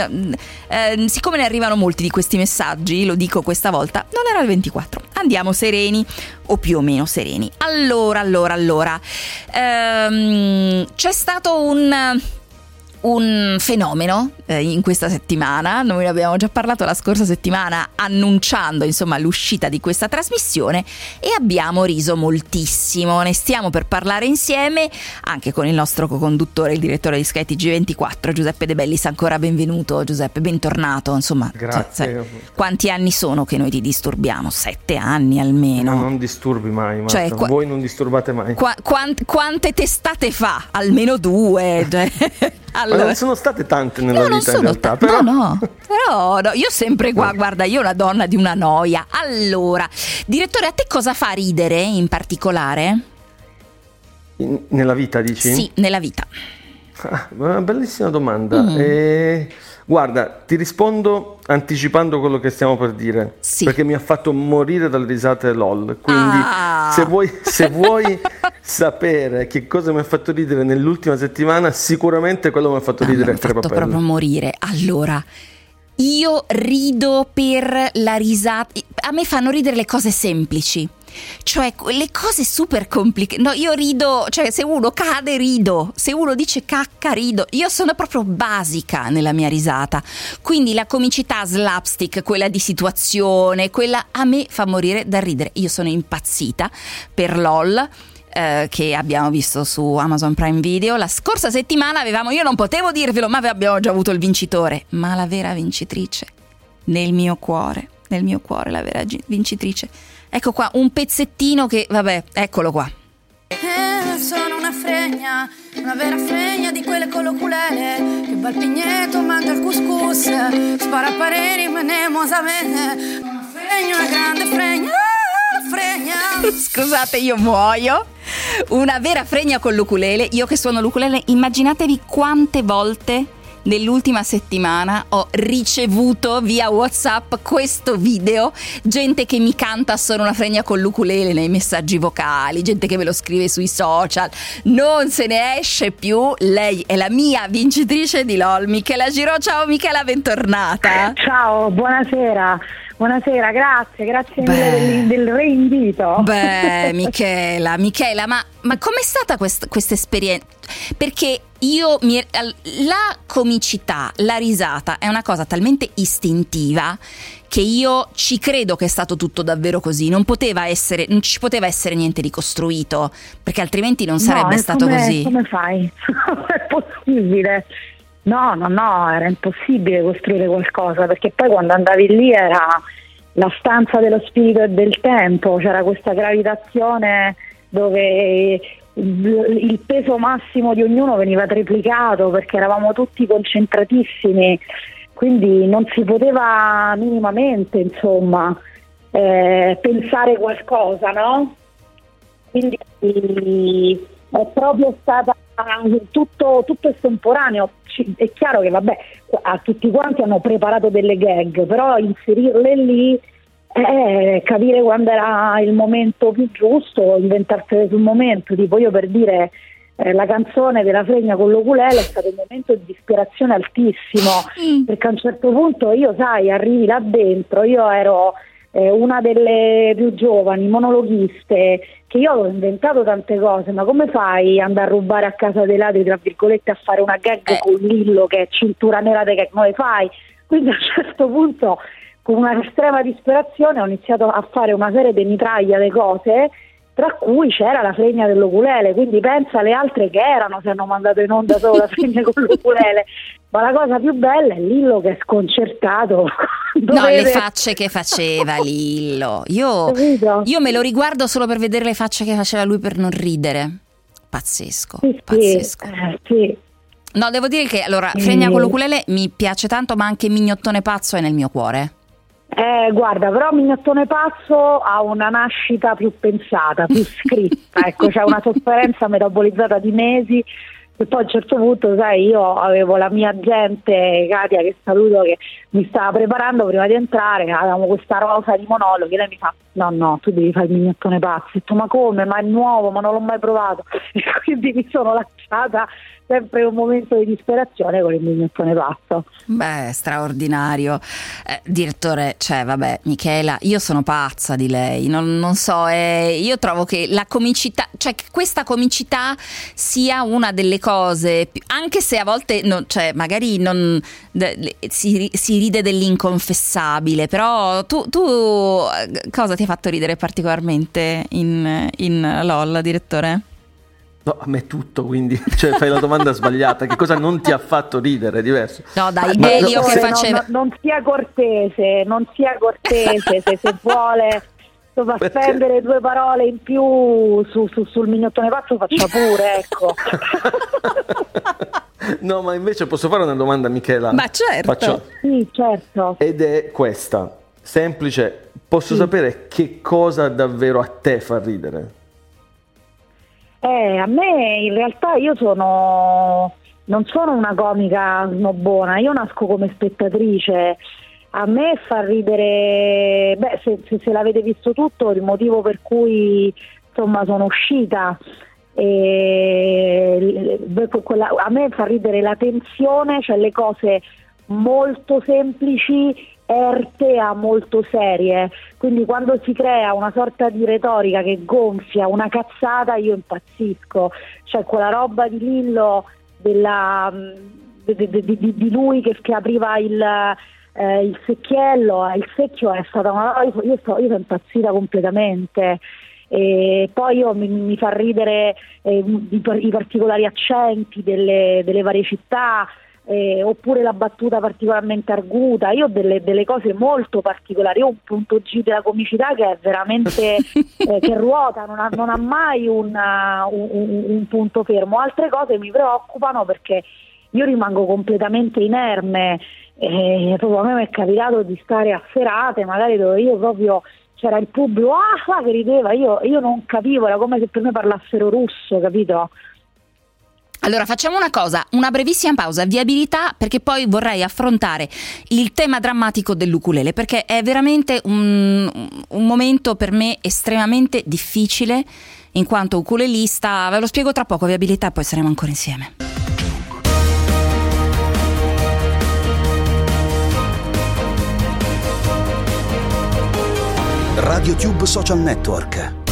eh, siccome ne arrivano molti di questi messaggi, lo dico questa volta, non era il 24. Andiamo sereni o più o meno sereni. Allora, allora, allora. Ehm, c'è stato un un fenomeno eh, in questa settimana, noi ne abbiamo già parlato la scorsa settimana annunciando insomma l'uscita di questa trasmissione e abbiamo riso moltissimo, ne stiamo per parlare insieme anche con il nostro co-conduttore, il direttore di Sky TG24 Giuseppe De Bellis, ancora benvenuto Giuseppe, bentornato, insomma Grazie. Cioè, quanti anni sono che noi ti disturbiamo? Sette anni almeno. No, non disturbi mai, Marta. Cioè, qua- voi non disturbate mai. Qua- quant- quante testate fa? Almeno due. Cioè. [LAUGHS] Allora, Ma non sono state tante nella vita in realtà. Ta- però... No, no, però no, io sempre qua, no. guarda, io una donna di una noia. Allora, direttore, a te cosa fa ridere in particolare? In, nella vita, dici? Sì, nella vita. Ah, una bellissima domanda. Mm. E Guarda, ti rispondo anticipando quello che stiamo per dire. Sì. Perché mi ha fatto morire dalle risate LOL. Quindi, Ah. se vuoi, se vuoi sapere che cosa mi ha fatto ridere nell'ultima settimana, sicuramente quello mi ha fatto ridere mi ha fatto proprio morire. Allora, io rido per la risata. A me fanno ridere le cose semplici. Cioè, le cose super complicate. No, io rido, cioè, se uno cade, rido. Se uno dice cacca, rido. Io sono proprio basica nella mia risata. Quindi la comicità slapstick, quella di situazione, quella a me fa morire da ridere. Io sono impazzita per LOL eh, che abbiamo visto su Amazon Prime Video. La scorsa settimana avevamo, io non potevo dirvelo, ma abbiamo già avuto il vincitore. Ma la vera vincitrice, nel mio cuore, nel mio cuore, la vera vincitrice. Ecco qua, un pezzettino che, vabbè, eccolo qua. Eh, sono una fregna, una vera fregna di quelle con l'oculele Che al pigneto, mangia il couscous Spara pareri, menemosamente Una fregna, una grande fregna ah, fregna [LAUGHS] Scusate, io muoio. Una vera fregna con l'ukulele. Io che suono l'ukulele, immaginatevi quante volte nell'ultima settimana ho ricevuto via WhatsApp questo video, gente che mi canta sono una fregna con l'ukulele nei messaggi vocali, gente che me lo scrive sui social. Non se ne esce più. Lei è la mia vincitrice di LOL, Michela Giro. Ciao Michela, bentornata. Ciao, buonasera. Buonasera, grazie, grazie Beh. mille del, del reinvito. Beh, [LAUGHS] Michela, Michela, ma, ma com'è stata quest- questa esperienza? Perché io mi, al- la comicità, la risata è una cosa talmente istintiva che io ci credo che è stato tutto davvero così. Non poteva essere, non ci poteva essere niente di costruito, perché altrimenti non sarebbe No, stato come, così. Come fai? [LAUGHS] Non è possibile. No, no, no, era impossibile costruire qualcosa perché poi quando andavi lì era la stanza dello spirito e del tempo, c'era questa gravitazione dove il peso massimo di ognuno veniva triplicato perché eravamo tutti concentratissimi, quindi non si poteva minimamente, insomma, eh, pensare qualcosa, no? Quindi è proprio stata tutto, tutto estemporaneo. È chiaro che vabbè, a tutti quanti hanno preparato delle gag, però inserirle lì è capire quando era il momento più giusto, inventarsele sul momento. Tipo io per dire eh, la canzone della fregna con l'oculele è stato un momento di ispirazione altissimo, perché a un certo punto io, sai, arrivi là dentro, io ero eh, una delle più giovani monologhiste che io avevo inventato tante cose, ma come fai ad andare a rubare a casa dei ladri, tra virgolette, a fare una gag con Lillo che è cintura nera di che come fai? Quindi a un certo punto, con una estrema disperazione, ho iniziato a fare una serie di mitraglia di cose, tra cui c'era la fregna dell'oculele, quindi pensa alle altre che erano se hanno mandato in onda solo la fregna con l'oculele. Ma la cosa più bella è Lillo che è sconcertato. [LAUGHS] No, le facce che faceva Lillo. Io, io me lo riguardo solo per vedere le facce che faceva lui per non ridere. Pazzesco, Sì, pazzesco. eh, sì. No, devo dire che allora, Mm. Fregna con l'ukulele mi piace tanto, ma anche Mignottone Pazzo è nel mio cuore. Eh, guarda, però Mignottone Pazzo ha una nascita più pensata, più scritta, [LAUGHS] ecco, c'è una sofferenza metabolizzata di mesi e poi a un certo punto, sai, io avevo la mia agente, Katia, che saluto, che mi stava preparando prima di entrare, avevamo questa rosa di monologhi, lei mi fa, no, no, tu devi fare il Mignottone Pazzo, detto, ma come, ma è nuovo, ma non l'ho mai provato, [LAUGHS] e quindi mi sono lasciata sempre un momento di disperazione con il Mignottone Pazzo. Beh, straordinario. Eh, direttore, cioè, vabbè, Michela, io sono pazza di lei. Non, non so, eh, io trovo che la comicità, cioè che questa comicità sia una delle cose, anche se a volte, non- cioè, magari non, si, si ride dell'inconfessabile, però tu, tu, eh, cosa ti ha fatto ridere particolarmente in, in LOL, direttore? No, a me tutto, quindi [LAUGHS] cioè, fai la domanda sbagliata. Che cosa non ti ha fatto ridere? È diverso. No, dai, Ma- Elio che Dottore, faceva... non, non sia cortese, non sia cortese se, se vuole insomma, Perché? spendere due parole in più su, su- sul mignottone pazzo faccia pure, ecco. [LAUGHS] No, ma invece posso fare una domanda a Michela? Ma certo. Faccio- Sì, certo. Ed è questa, semplice. Posso sapere che cosa davvero a te fa ridere? Eh, a me in realtà io sono non sono una comica snobona, io nasco come spettatrice. A me fa ridere, beh, se, se, se l'avete visto tutto, il motivo per cui insomma sono uscita. E, quella, a me fa ridere la tensione, cioè le cose molto semplici erte a molto serie. Quindi quando si crea una sorta di retorica che gonfia una cazzata, io impazzisco. Cioè quella roba di Lillo della, di, di, di, di, lui che, che apriva il, eh, il, secchiello, il secchio è stata una io, io, sto, io sono impazzita completamente. E poi io, mi, mi, fa ridere eh, i, i, particolari accenti delle, delle varie città, eh, oppure la battuta particolarmente arguta. Io ho delle, delle, cose molto particolari, ho un punto G della comicità che è veramente [LAUGHS] eh, che ruota, non ha, non ha mai una, un, un, punto fermo. Altre cose mi preoccupano perché io rimango completamente inerme. Eh, proprio a me mi è capitato di stare a serate, magari dove io proprio c'era il pubblico ah, che rideva, io, io non capivo, era come se per me parlassero russo, capito? Allora facciamo una cosa, una brevissima pausa, viabilità, perché poi vorrei affrontare il tema drammatico dell'ukulele, perché è veramente un, un momento per me estremamente difficile, in quanto ukulelista, ve lo spiego tra poco, viabilità, poi saremo ancora insieme. Radio Tube Social Network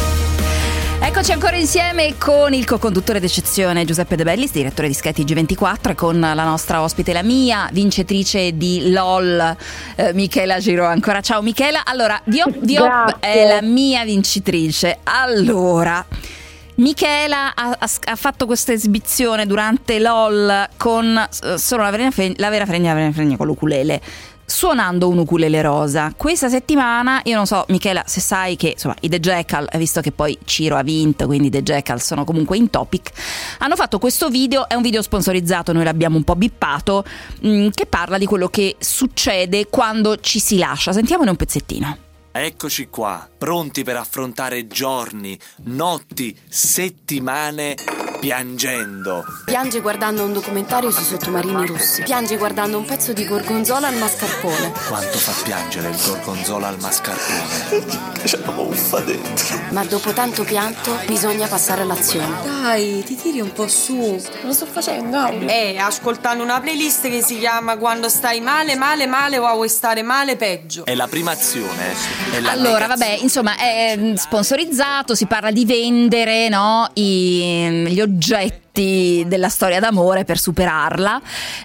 Eccoci ancora insieme con il co-conduttore d'eccezione Giuseppe De Bellis, direttore di Sky G24 e con la nostra ospite, la mia vincitrice di LOL, eh, Michela Giro. Ancora ciao Michela. Allora, vi ho, è la mia vincitrice. Allora... Michela ha, ha, fatto questa esibizione durante LOL con uh, solo la vera, fregna, la vera fregna, la vera fregna con l'ukulele suonando un ukulele rosa. Questa settimana, io non so, Michela, se sai che insomma, i The Jackal, visto che poi Ciro ha vinto, quindi i The Jackal sono comunque in topic, hanno fatto questo video, è un video sponsorizzato, noi l'abbiamo un po' bippato, mm, che parla di quello che succede quando ci si lascia. Sentiamone un pezzettino. Eccoci qua, pronti per affrontare giorni, notti, settimane piangendo. Piange guardando un documentario sui sottomarini russi. Piange guardando un pezzo di gorgonzola al mascarpone. Quanto fa piangere il gorgonzola al mascarpone? C'è una muffa dentro. Ma dopo tanto pianto bisogna passare all'azione. Dai, ti tiri un po' su. Lo sto facendo. Eh, ascoltando una playlist che si chiama Quando stai male, male, male o vuoi stare male, peggio. È la prima azione. È la allora, negazione. vabbè, insomma, è sponsorizzato, si parla di vendere no, i, gli oggetti oggetti della storia d'amore per superarla.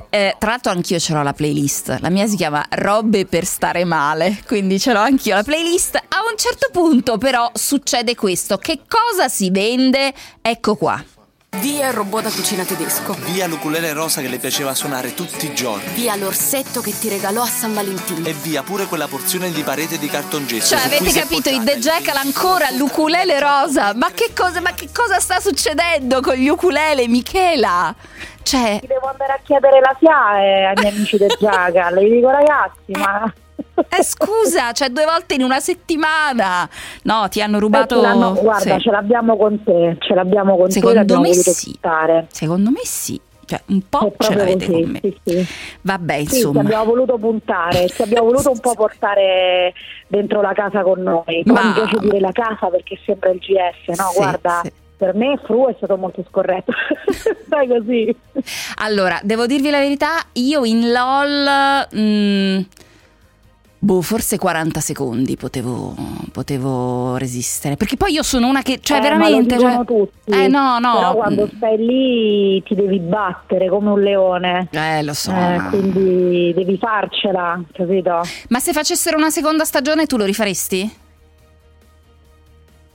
Eh, tra l'altro anch'io ce l'ho la playlist, la mia si chiama Robbe per stare male, quindi ce l'ho anch'io la playlist. A un certo punto però succede questo, che cosa si vende? Ecco qua. Via il robot da cucina tedesco. Via l'ukulele rosa che le piaceva suonare tutti i giorni. Via l'orsetto che ti regalò a San Valentino. E via pure quella porzione di parete di cartongesso. Cioè, avete capito, i The Jackal ancora l'ukulele rosa. Ma che cosa, ma che cosa sta succedendo con gli ukulele, Michela? Cioè... Devo andare a chiedere la SIAE ai miei amici The [LAUGHS] Jackal. Gli dico, ragazzi, ma... Eh scusa, cioè due volte in una settimana. No, ti hanno rubato. Eh, guarda, sì. ce l'abbiamo con te, ce l'abbiamo con Secondo te. Me sì. Secondo me sì. Cioè, un po' ce l'avete così, con me. Sì, sì. Vabbè, insomma. Sì, abbiamo voluto puntare, ci abbiamo voluto un po' [LAUGHS] portare dentro la casa con noi. Ma... Mi piace dire la casa perché sembra il GS, no? Guarda per me Fru è stato molto scorretto. [LAUGHS] Sai così. Allora, devo dirvi la verità, io in LOL mh, mm, Boh, forse 40 secondi potevo, potevo, resistere. Perché poi io sono una che, cioè, eh, veramente. Ma lo cioè, tutti. Eh, no, no. Però quando stai lì ti devi battere come un leone. Eh, lo so. Eh, quindi devi farcela, capito? Ma se facessero una seconda stagione tu lo rifaresti?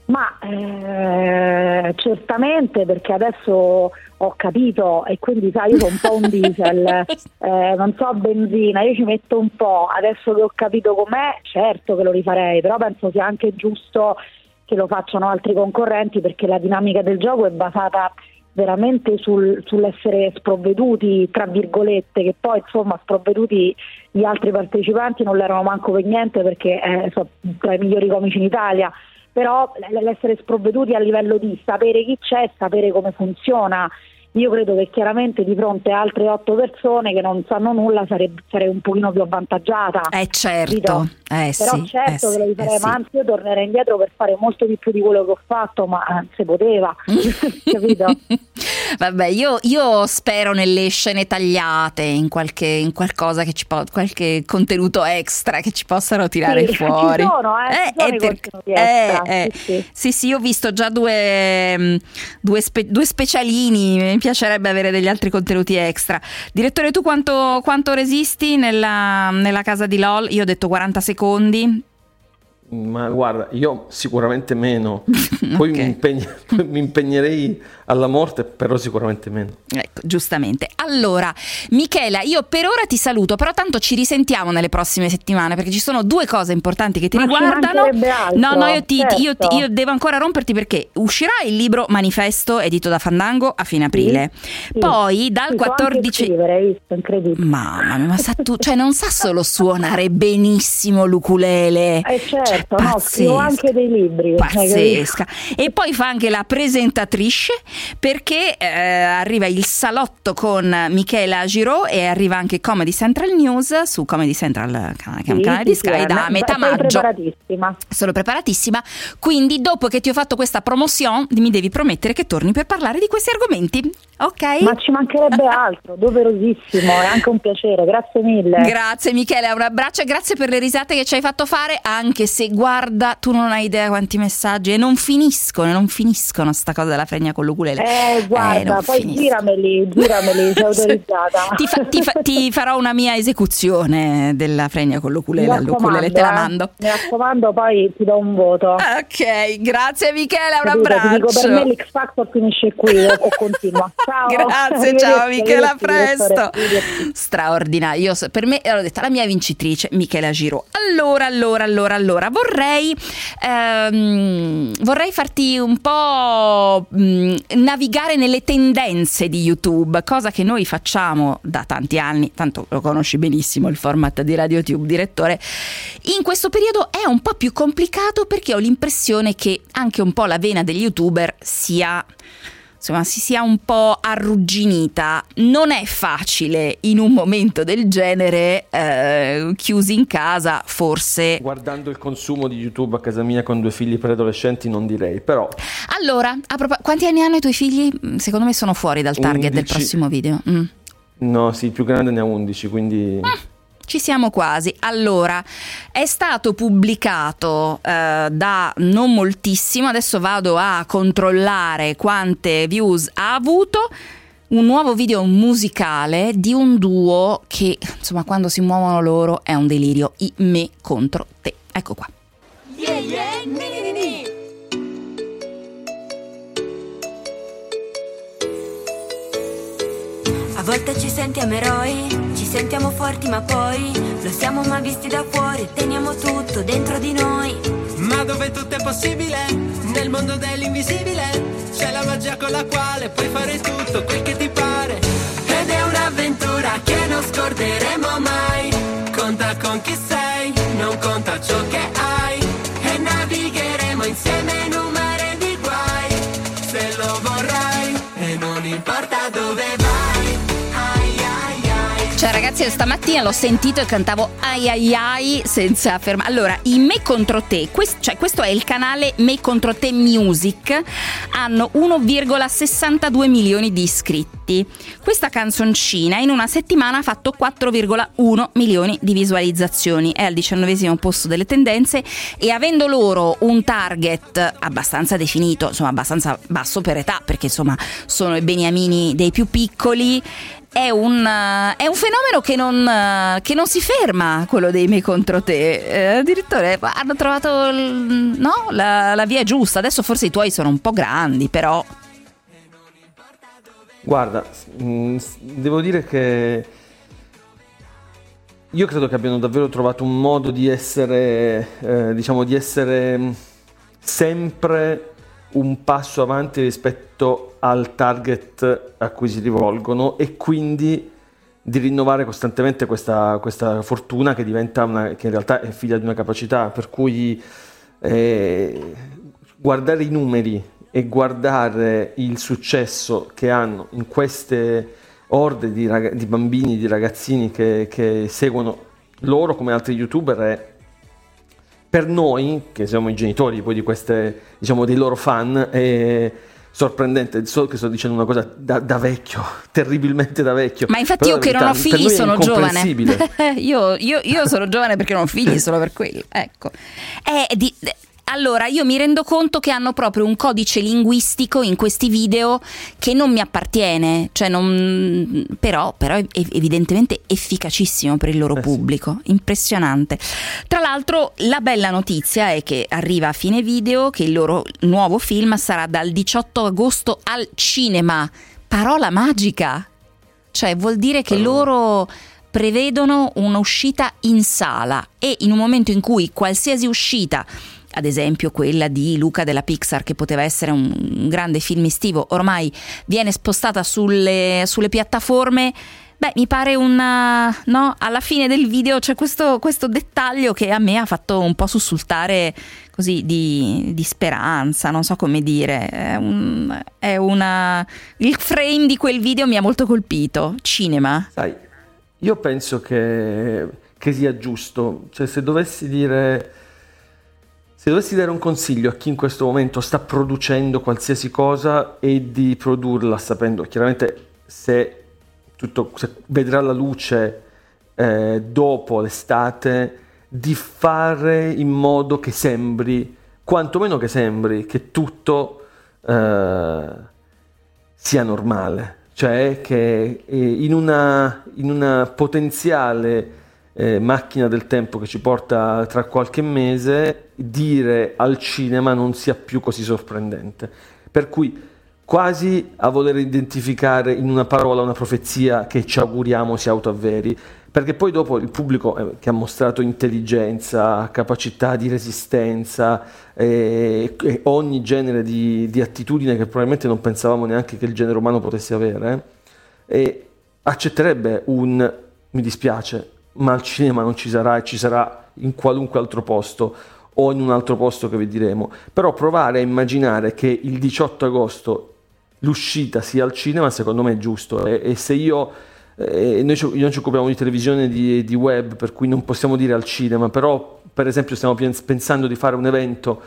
Ma eh, certamente perché adesso ho capito e quindi sai io sono un po' un diesel, [LAUGHS] eh, non so benzina, io ci metto un po', adesso che ho capito com'è certo che lo rifarei, però penso sia anche giusto che lo facciano altri concorrenti perché la dinamica del gioco è basata veramente sul, sull'essere sprovveduti, tra virgolette, che poi insomma sprovveduti gli altri partecipanti non l'erano manco per niente perché eh, sono tra i migliori comici in Italia però l'essere sprovveduti a livello di sapere chi c'è, sapere come funziona. Io credo che chiaramente di fronte a altre otto persone che non sanno nulla sarei, sarei un pochino più avvantaggiata. Eh certo, eh, però sì, certo eh, che lo rifarei, eh, ma anzi io tornerei indietro per fare molto di più di quello che ho fatto, ma eh, si poteva, [LAUGHS] [LAUGHS] capito? [LAUGHS] Vabbè, io, io spero nelle scene tagliate, in, qualche, in qualcosa che ci po- qualche contenuto extra che ci possano tirare Sì, fuori. Ci sono, eh, ci sono eh, per- eh, eh. sì, sì. Sì, sì, io ho visto già due, mm, due, spe- due specialini, mi piacerebbe avere degli altri contenuti extra. Direttore, tu quanto, quanto resisti nella, nella casa di LOL? Io ho detto 40 secondi. Ma guarda, io sicuramente meno. [LAUGHS] Poi, mi, impegn- poi mi impegnerei alla morte, però sicuramente meno. Ecco, giustamente. Allora, Michela, io per ora ti saluto, però tanto ci risentiamo nelle prossime settimane perché ci sono due cose importanti che ti Ma riguardano. No, no, io, ti- io ti- certo. io devo ancora romperti perché uscirà il libro Manifesto edito da Fandango a fine aprile. Sì, Poi dal sì, so anche 14 scrivere, hai visto, incredibile. Mamma mia, ma sa tu, cioè non sa solo suonare benissimo l'ukulele. Eh certo, Cioè, no, scrivo anche dei libri. capito? Pazzesca. E poi fa anche la presentatrice perché eh, arriva il salotto con Michela Giraud e arriva anche Comedy Central News su Comedy Central, che è un canale di Sky eh, da metà maggio. preparatissima. Sono preparatissima, quindi dopo che ti ho fatto questa promotion mi devi promettere che torni per parlare di questi argomenti, ok? Ma ci mancherebbe [LAUGHS] altro, doverosissimo, è anche un piacere, grazie mille. Grazie Michele, un abbraccio e grazie per le risate che ci hai fatto fare, anche se guarda, tu non hai idea quanti messaggi e non finiscono, non finiscono sta cosa della fregna con l'ukulele. Eh, guarda, non poi finiscono. girameli, girameli, [LAUGHS] sei autorizzata. Ti, fa- ti fa- ti farò una mia esecuzione della fregna con all'ukulele raccomando, te la eh. mando. Mi raccomando, poi ti do un voto. Ok, grazie Michele, un Capito? Ti dico, per me abbraccio. l'X Factor finisce qui o, continua. [LAUGHS] Ciao. Grazie, [LAUGHS] ciao Michela, a presto. Straordinario. Io per me, l'ho detta, la mia vincitrice, Michela Giro. Allora, allora, allora, allora, vorrei, ehm, vorrei farti un po' mh, navigare nelle tendenze di YouTube, cosa che noi facciamo da tanti anni, tanto lo conosci benissimo il format di RadioTube, direttore. In questo periodo è un po' più complicato perché ho l'impressione che anche un po' la vena degli YouTuber sia insomma si sia un po' arrugginita. Non è facile in un momento del genere, eh, chiusi in casa, forse. Guardando il consumo di YouTube a casa mia con due figli preadolescenti non direi, però Allora, a propos- quanti anni hanno i tuoi figli? Mm, Secondo me sono fuori dal target del 11. prossimo video. Mm. no, sì, il più grande ne ha 11, quindi Ci siamo quasi. Allora, è stato pubblicato eh, da non moltissimo, adesso vado a controllare quante views ha avuto. Un nuovo video musicale di un duo che, insomma, quando si muovono loro è un delirio. I me contro te. Ecco qua. Yeah, yeah, ni, ni, ni. A volte ci sentiamo eroi, sentiamo forti ma poi lo siamo mai visti da fuori, teniamo tutto dentro di noi. Ma dove tutto è possibile? Nel mondo dell'invisibile c'è la magia con la quale puoi fare tutto quel che ti pare. Ed è un'avventura che non scorderemo mai. Ragazzi, stamattina l'ho sentito e cantavo ai ai ai senza fermare. Allora, i Me contro te, quest- cioè questo è il canale Me contro te Music, hanno 1,62 milioni di iscritti. Questa canzoncina in una settimana ha fatto 4,1 milioni di visualizzazioni, è al diciannovesimo posto delle tendenze e avendo loro un target abbastanza definito, insomma abbastanza basso per età, perché insomma sono i beniamini dei più piccoli, è un, eh, è un fenomeno che non, eh, che non si ferma, quello dei me contro te. Eh, addirittura hanno trovato il- no, la, la via giusta. Adesso forse i tuoi sono un po' grandi, però. Guarda, mh, s- devo dire che io credo che abbiano davvero trovato un modo di essere, eh, diciamo, di essere mh, sempre un passo avanti rispetto al target a cui si rivolgono e quindi di rinnovare costantemente questa, questa fortuna che diventa una, che in realtà è figlia di una capacità, per cui eh, guardare i numeri e guardare il successo che hanno in queste orde di, rag- di bambini, di ragazzini che, che, seguono loro come altri youtuber è per noi, che siamo i genitori poi di queste, diciamo, dei loro fan, è sorprendente. So che sto dicendo una cosa da, da vecchio, [LAUGHS] terribilmente da vecchio. Ma infatti Però io che non ho figli è sono giovane. [LAUGHS] io, io- io sono giovane perché non ho figli solo per quello. Ecco. Eh, di- allora, io mi rendo conto che hanno proprio un codice linguistico in questi video che non mi appartiene, cioè non- però, però è evidentemente efficacissimo per il loro pubblico, impressionante. Tra l'altro la bella notizia è che arriva a fine video che il loro nuovo film sarà dal 18 agosto al cinema. Parola magica! Cioè vuol dire che loro prevedono un'uscita in sala e in un momento in cui qualsiasi uscita ad esempio quella di Luca della Pixar che poteva essere un, grande film estivo, ormai viene spostata sulle, sulle piattaforme. Beh, mi pare una. No? Alla fine del video c'è questo, questo dettaglio che a me ha fatto un po' sussultare così di, di speranza, non so come dire. È, un- è una. Il frame di quel video mi ha molto colpito. Cinema. Sai, io penso che, che sia giusto, cioè se dovessi dire, se dovessi dare un consiglio a chi in questo momento sta producendo qualsiasi cosa è di produrla sapendo chiaramente se tutto se vedrà la luce eh, dopo l'estate, di fare in modo che sembri, quantomeno che sembri, che tutto eh, sia normale, cioè che eh, in una, in una potenziale eh, macchina del tempo che ci porta tra qualche mese, dire al cinema non sia più così sorprendente. Per cui quasi a voler identificare in una parola una profezia che ci auguriamo si autoavveri, perché poi dopo il pubblico eh, che ha mostrato intelligenza, capacità di resistenza eh, e ogni genere di, di attitudine che probabilmente non pensavamo neanche che il genere umano potesse avere, eh, accetterebbe un mi dispiace, ma al cinema non ci sarà e ci sarà in qualunque altro posto o in un altro posto che vi diremo. Però provare a immaginare che il 18 agosto l'uscita sia al cinema secondo me è giusto e, e se io eh, noi, ci, noi ci occupiamo di televisione di, di web per cui non possiamo dire al cinema però per esempio stiamo pens- pensando di fare un evento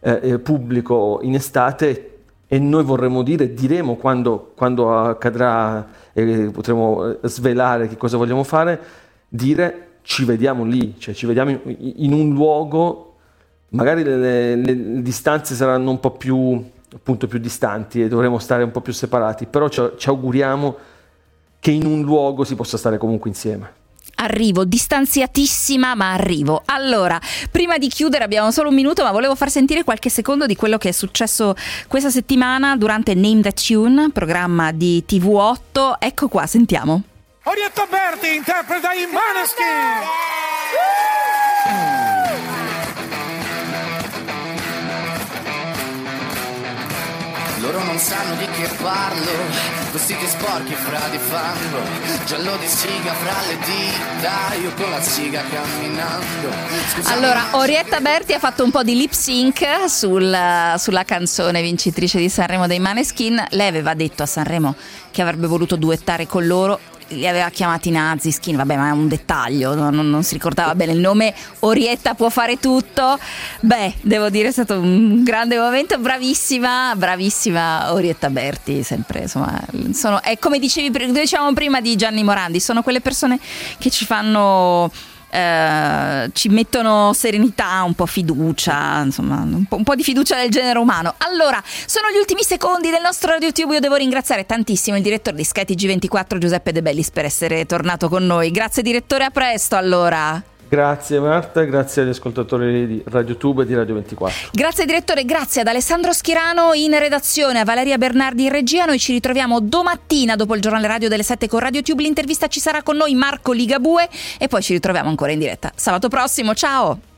eh, eh, pubblico in estate e noi vorremmo dire diremo quando, quando accadrà e potremo eh, svelare che cosa vogliamo fare dire ci vediamo lì cioè ci vediamo in, in un luogo magari le, le- le distanze saranno un po' più, appunto, più distanti e dovremo stare un po' più separati, però ci, ci auguriamo che in un luogo si possa stare comunque insieme. Arrivo, distanziatissima, ma arrivo. Allora, prima di chiudere abbiamo solo un minuto, ma volevo far sentire qualche secondo di quello che è successo questa settimana durante Name That Tune, programma di TV8. Ecco qua, sentiamo. Orietta Berti interpreta i Maneskin! Loro non sanno di che parlo, vestiti sporchi fra di fango, giallo di siga fra le dita, io con la siga camminando. Scusami, Allora, Orietta Berti ha fatto un po' di lip sync sul- sulla canzone vincitrice di Sanremo dei Maneskin. Lei aveva detto a Sanremo che avrebbe voluto duettare con loro. Li aveva chiamati nazi, skin, vabbè, ma è un dettaglio, non, non- si ricordava bene il nome. Orietta può fare tutto. Beh, devo dire, è stato un grande momento. Bravissima, bravissima Orietta Berti, sempre, insomma, sono, è come dicevi, dicevamo prima di Gianni Morandi, sono quelle persone che ci fanno eh, ci mettono serenità, un po' fiducia, insomma, un po', un po' di fiducia nel genere umano. Allora, sono gli ultimi secondi del nostro Radio YouTube. Io devo ringraziare tantissimo il direttore di skytg 24 Giuseppe De Bellis per essere tornato con noi. Grazie direttore, a presto allora. Grazie Marta, grazie agli ascoltatori di Radio Tube e di Radio 24. Grazie direttore, grazie ad Alessandro Schirano in redazione, a Valeria Bernardi in regia. Noi ci ritroviamo domattina dopo il giornale radio delle 7 con Radio Tube. L'intervista ci sarà con noi Marco Ligabue e poi ci ritroviamo ancora in diretta sabato prossimo. Ciao!